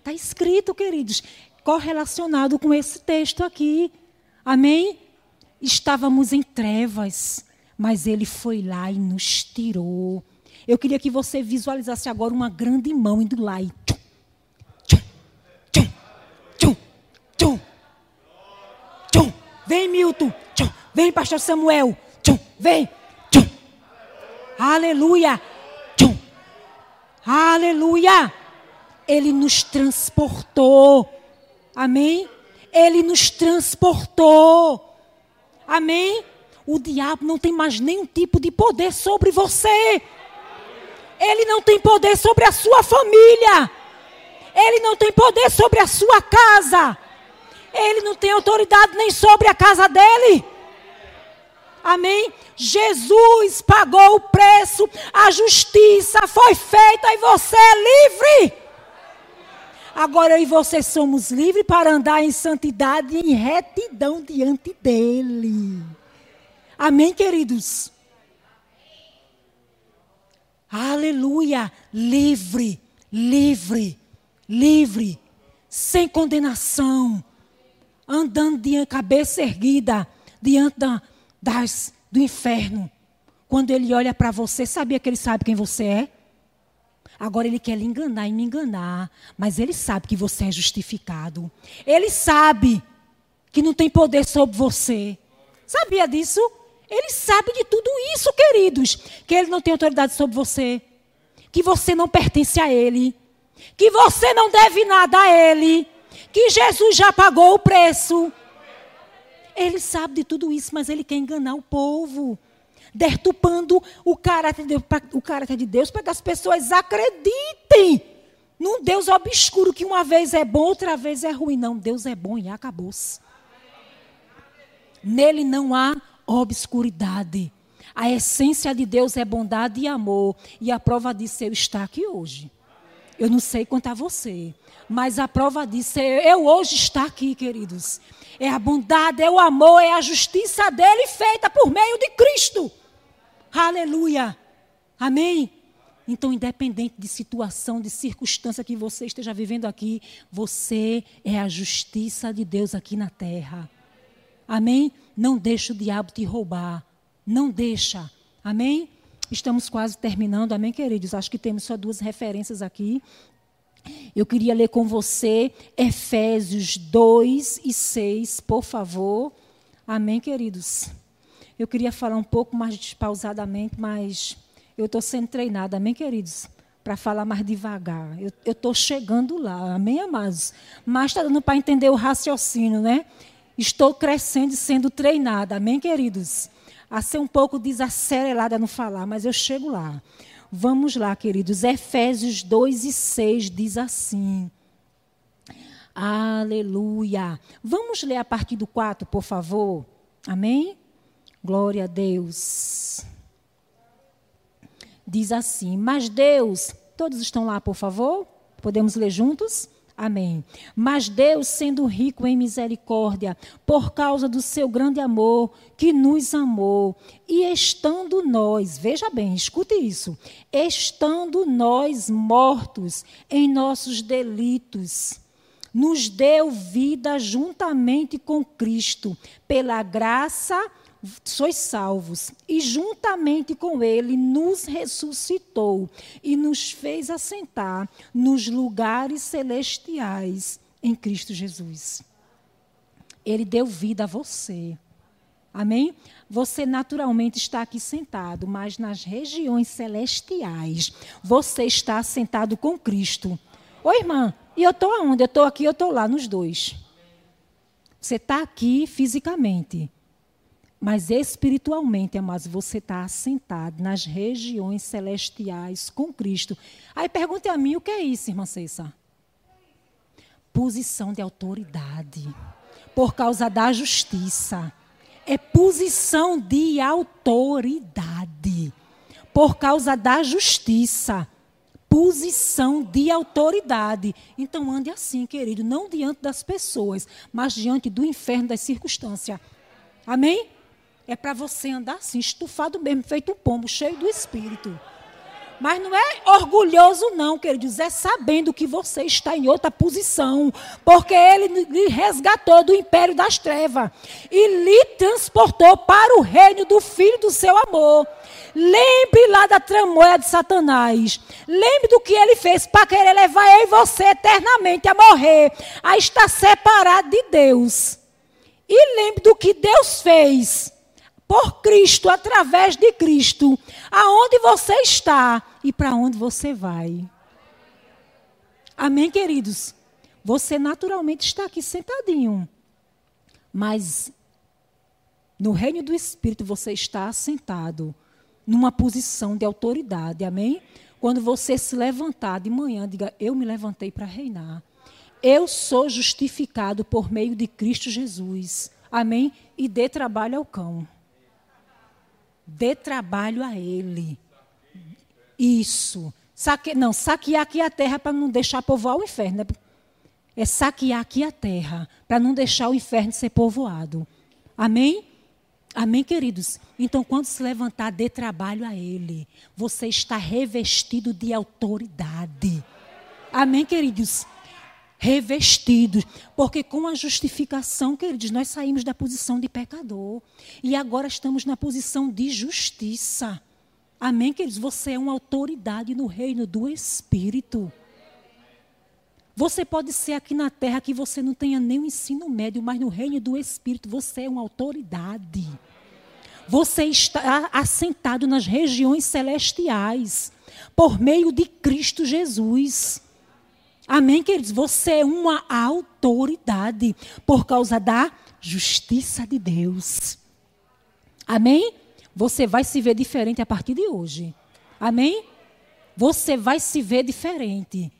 S1: Está escrito, queridos, correlacionado com esse texto aqui. Amém? Estávamos em trevas, mas ele foi lá e nos tirou. Eu queria que você visualizasse agora uma grande mão indo lá e Vem, Milton. Tchum. Vem, pastor Samuel. Tchum. Vem. Tchum. Aleluia. Tchum. Aleluia. Ele nos transportou. Amém? Ele nos transportou. Amém? O diabo não tem mais nenhum tipo de poder sobre você. Ele não tem poder sobre a sua família. Ele não tem poder sobre a sua casa. Ele não tem autoridade nem sobre a casa dele. Amém? Jesus pagou o preço, a justiça foi feita e você é livre. Agora eu e você somos livres para andar em santidade e em retidão diante dele. Amém, queridos? Aleluia! Livre, livre, livre, sem condenação andando de cabeça erguida diante da, das, do inferno. Quando ele olha para você, sabia que ele sabe quem você é? Agora ele quer lhe enganar e me enganar, mas ele sabe que você é justificado. Ele sabe que não tem poder sobre você. Sabia disso? Ele sabe de tudo isso, queridos. Que ele não tem autoridade sobre você. Que você não pertence a ele. Que você não deve nada a ele que Jesus já pagou o preço. Ele sabe de tudo isso, mas ele quer enganar o povo, dertupando o caráter de Deus, o caráter de Deus para que as pessoas acreditem num Deus obscuro que uma vez é bom, outra vez é ruim. Não, Deus é bom e acabou-se. Nele não há obscuridade. A essência de Deus é bondade e amor. E a prova disso eu estar aqui hoje. Eu não sei quanto a você. Mas a prova disso é eu hoje estar aqui, queridos. É a bondade, é o amor, é a justiça dele feita por meio de Cristo. Aleluia. Amém? Então, independente de situação, de circunstância que você esteja vivendo aqui, você é a justiça de Deus aqui na terra. Amém? Não deixa o diabo te roubar. Não deixa. Amém? Estamos quase terminando, amém, queridos? Acho que temos só duas referências aqui. Eu queria ler com você Efésios 2 e 6, por favor. Amém, queridos? Eu queria falar um pouco mais pausadamente, mas eu estou sendo treinada, amém, queridos? Para falar mais devagar. Eu estou chegando lá, amém, amados? Mas está dando para entender o raciocínio, né? Estou crescendo e sendo treinada, amém, queridos? A ser um pouco desacelerada no falar, mas eu chego lá. Vamos lá, queridos. Efésios 2 e 6 diz assim. Aleluia. Vamos ler a partir do 4, por favor. Amém? Glória a Deus. Diz assim: Mas Deus, todos estão lá, por favor? Podemos ler juntos? Amém. Mas Deus, sendo rico em misericórdia, por causa do seu grande amor, que nos amou, e estando nós, veja bem, escute isso, estando nós mortos em nossos delitos, nos deu vida juntamente com Cristo, pela graça sois salvos, e juntamente com ele nos ressuscitou e nos fez assentar nos lugares celestiais em Cristo Jesus. Ele deu vida a você. Amém? Você naturalmente está aqui sentado, mas nas regiões celestiais, você está sentado com Cristo. Oi, irmã, e eu estou aonde? Eu estou aqui, eu estou lá, nos dois. Você está aqui fisicamente, mas espiritualmente, amados, você está assentado nas regiões celestiais com Cristo. Aí pergunte a mim o que é isso, irmã Cessa? Posição de autoridade. Por causa da justiça. É posição de autoridade. Por causa da justiça. Posição de autoridade. Então ande assim, querido, não diante das pessoas, mas diante do inferno das circunstâncias. Amém? É para você andar assim, estufado mesmo, feito um pombo, cheio do espírito. Mas não é orgulhoso, não, queridos, é sabendo que você está em outra posição. Porque ele lhe resgatou do império das trevas e lhe transportou para o reino do filho do seu amor. Lembre lá da tramóia de Satanás. Lembre do que ele fez para querer levar eu e você eternamente a morrer, a estar separado de Deus. E lembre do que Deus fez por Cristo, através de Cristo, aonde você está e para onde você vai. Amém, queridos? Você naturalmente está aqui sentadinho, mas no reino do Espírito você está sentado numa posição de autoridade, amém? Quando você se levantar de manhã, diga: Eu me levantei para reinar. Eu sou justificado por meio de Cristo Jesus. Amém? E dê trabalho ao cão. Dê trabalho a ele. Isso. Saque, não, saquear aqui a terra para não deixar povoar o inferno. Né? É saquear aqui a terra para não deixar o inferno ser povoado. Amém? Amém, queridos? Então, quando se levantar, dê trabalho a ele. Você está revestido de autoridade. Amém, queridos? Revestidos. Porque com a justificação, queridos, nós saímos da posição de pecador. E agora estamos na posição de justiça. Amém, queridos? Você é uma autoridade no reino do Espírito. Você pode ser aqui na terra que você não tenha nem ensino médio, mas no reino do Espírito você é uma autoridade. Você está assentado nas regiões celestiais por meio de Cristo Jesus. Amém, queridos? Você é uma autoridade por causa da justiça de Deus. Amém? Você vai se ver diferente a partir de hoje. Amém? Você vai se ver diferente.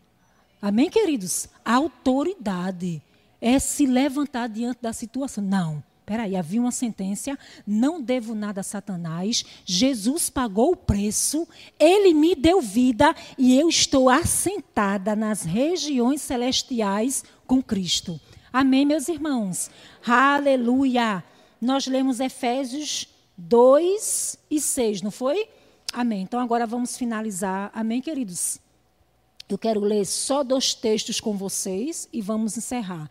S1: Amém, queridos? Autoridade é se levantar diante da situação. Não. Peraí, havia uma sentença, não devo nada a Satanás, Jesus pagou o preço, ele me deu vida e eu estou assentada nas regiões celestiais com Cristo. Amém, meus irmãos? Aleluia! Nós lemos Efésios 2 e 6, não foi? Amém. Então agora vamos finalizar. Amém, queridos? Eu quero ler só dois textos com vocês e vamos encerrar.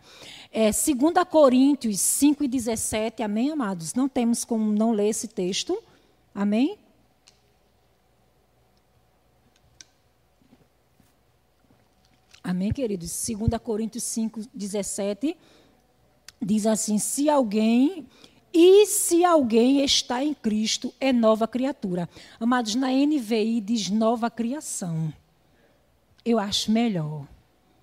S1: É, 2 Coríntios 5 e 17, amém, amados? Não temos como não ler esse texto, amém? Amém, queridos? 2 Coríntios 5, 17 diz assim: Se alguém, e se alguém está em Cristo, é nova criatura. Amados, na NVI diz nova criação. Eu acho melhor.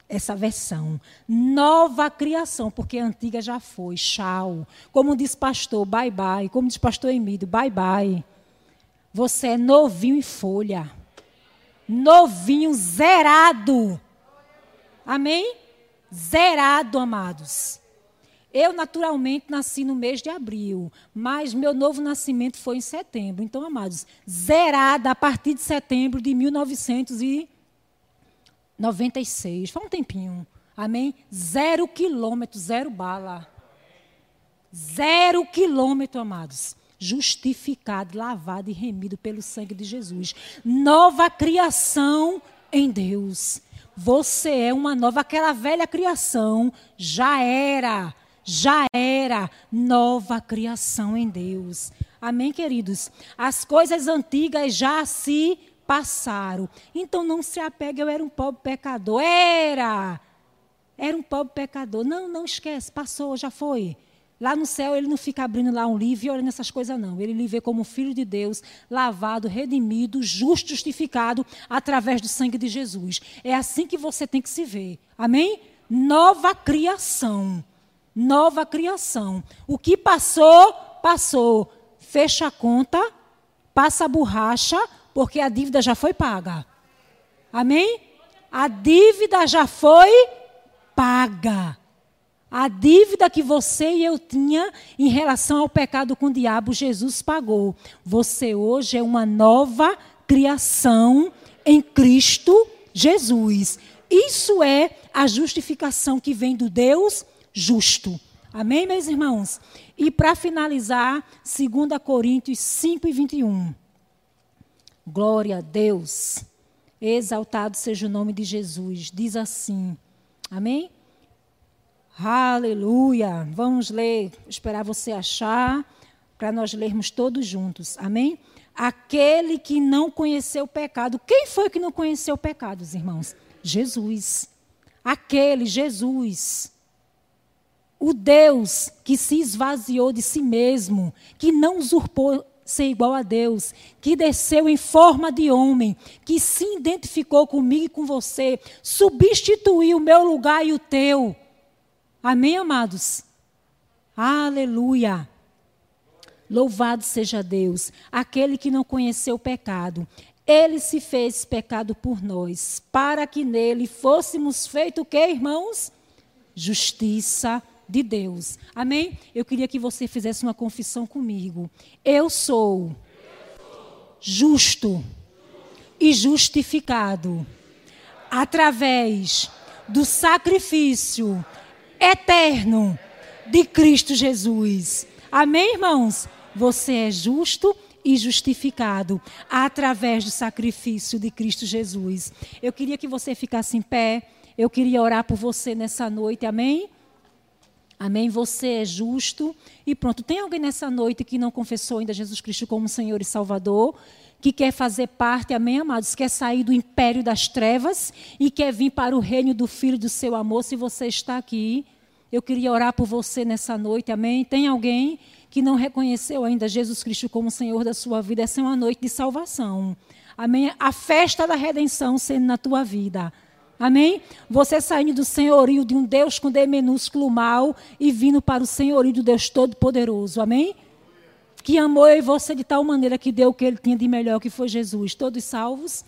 S1: essa versão. Nova criação, porque a antiga já foi. Tchau. Como diz pastor, bye bye. Como diz pastor Emílio, bye bye. Você é novinho em folha. Novinho, zerado. Amém? Zerado, amados. Eu, naturalmente, nasci no mês de abril, mas meu novo nascimento foi em setembro. Então, amados, zerada a partir de setembro de 1996. Foi um tempinho. Amém? Zero quilômetro, zero bala. Zero quilômetro, amados. Justificado, lavado e remido pelo sangue de Jesus. Nova criação em Deus. Você é uma nova, aquela velha criação já era já era nova criação em Deus. Amém, queridos? As coisas antigas já se passaram. Então não se apegue, eu era um pobre pecador. Era! Era um pobre pecador. Não, não esquece, passou, já foi. Lá no céu ele não fica abrindo lá um livro e olhando essas coisas, não. Ele lhe vê como filho de Deus, lavado, redimido, justo, justificado através do sangue de Jesus. É assim que você tem que se ver. Amém? Nova criação nova criação. O que passou, passou. Fecha a conta, passa a borracha, porque a dívida já foi paga. Amém? A dívida já foi paga. A dívida que você e eu tinha em relação ao pecado com o diabo, Jesus pagou. Você hoje é uma nova criação em Cristo Jesus. Isso é a justificação que vem do Deus justo. Amém, meus irmãos? E para finalizar, 2 Coríntios 5 e 21. Glória a Deus. Exaltado seja o nome de Jesus. Diz assim. Amém? Aleluia. Vamos ler, esperar você achar, para nós lermos todos juntos. Amém? Aquele que não conheceu o pecado. Quem foi que não conheceu o pecado, irmãos? Jesus. Aquele, Jesus o Deus que se esvaziou de si mesmo, que não usurpou ser igual a Deus, que desceu em forma de homem, que se identificou comigo e com você, substituiu o meu lugar e o teu. Amém, amados? Aleluia. Louvado seja Deus, aquele que não conheceu o pecado. Ele se fez pecado por nós, para que nele fôssemos feito o que, irmãos? Justiça de Deus. Amém? Eu queria que você fizesse uma confissão comigo. Eu sou justo e justificado através do sacrifício eterno de Cristo Jesus. Amém, irmãos? Você é justo e justificado através do sacrifício de Cristo Jesus. Eu queria que você ficasse em pé. Eu queria orar por você nessa noite. Amém? Amém? Você é justo. E pronto. Tem alguém nessa noite que não confessou ainda Jesus Cristo como Senhor e Salvador? Que quer fazer parte, amém, amados? Quer sair do império das trevas e quer vir para o reino do Filho do seu amor. Se você está aqui, eu queria orar por você nessa noite, amém? Tem alguém que não reconheceu ainda Jesus Cristo como Senhor da sua vida? Essa é uma noite de salvação. Amém? A festa da redenção sendo na tua vida. Amém? Você saindo do senhorio de um Deus com D minúsculo mal e vindo para o senhorio do Deus Todo-Poderoso. Amém? Que amou eu e você de tal maneira que deu o que ele tinha de melhor, que foi Jesus. Todos salvos?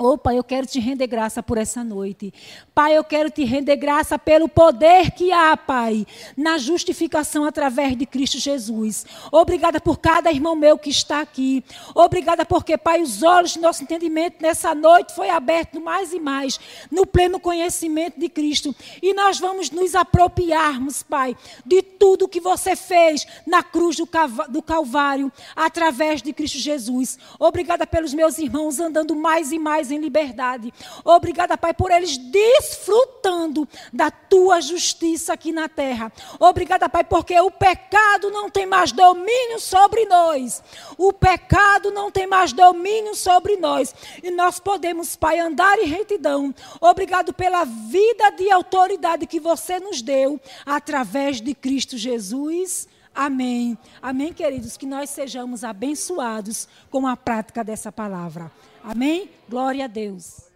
S1: Oh, Pai, eu quero te render graça por essa noite. Pai, eu quero te render graça pelo poder que há, Pai, na justificação através de Cristo Jesus. Obrigada por cada irmão meu que está aqui. Obrigada porque, Pai, os olhos do nosso entendimento nessa noite foi aberto mais e mais no pleno conhecimento de Cristo. E nós vamos nos apropriarmos, Pai, de tudo que você fez na cruz do Calvário através de Cristo Jesus. Obrigada pelos meus irmãos andando mais e mais em liberdade. Obrigada, Pai, por eles desfrutando da tua justiça aqui na terra. Obrigada, Pai, porque o pecado não tem mais domínio sobre nós. O pecado não tem mais domínio sobre nós. E nós podemos, Pai, andar em retidão. Obrigado pela vida de autoridade que você nos deu através de Cristo Jesus. Amém. Amém, queridos. Que nós sejamos abençoados com a prática dessa palavra. Amém? Glória a Deus.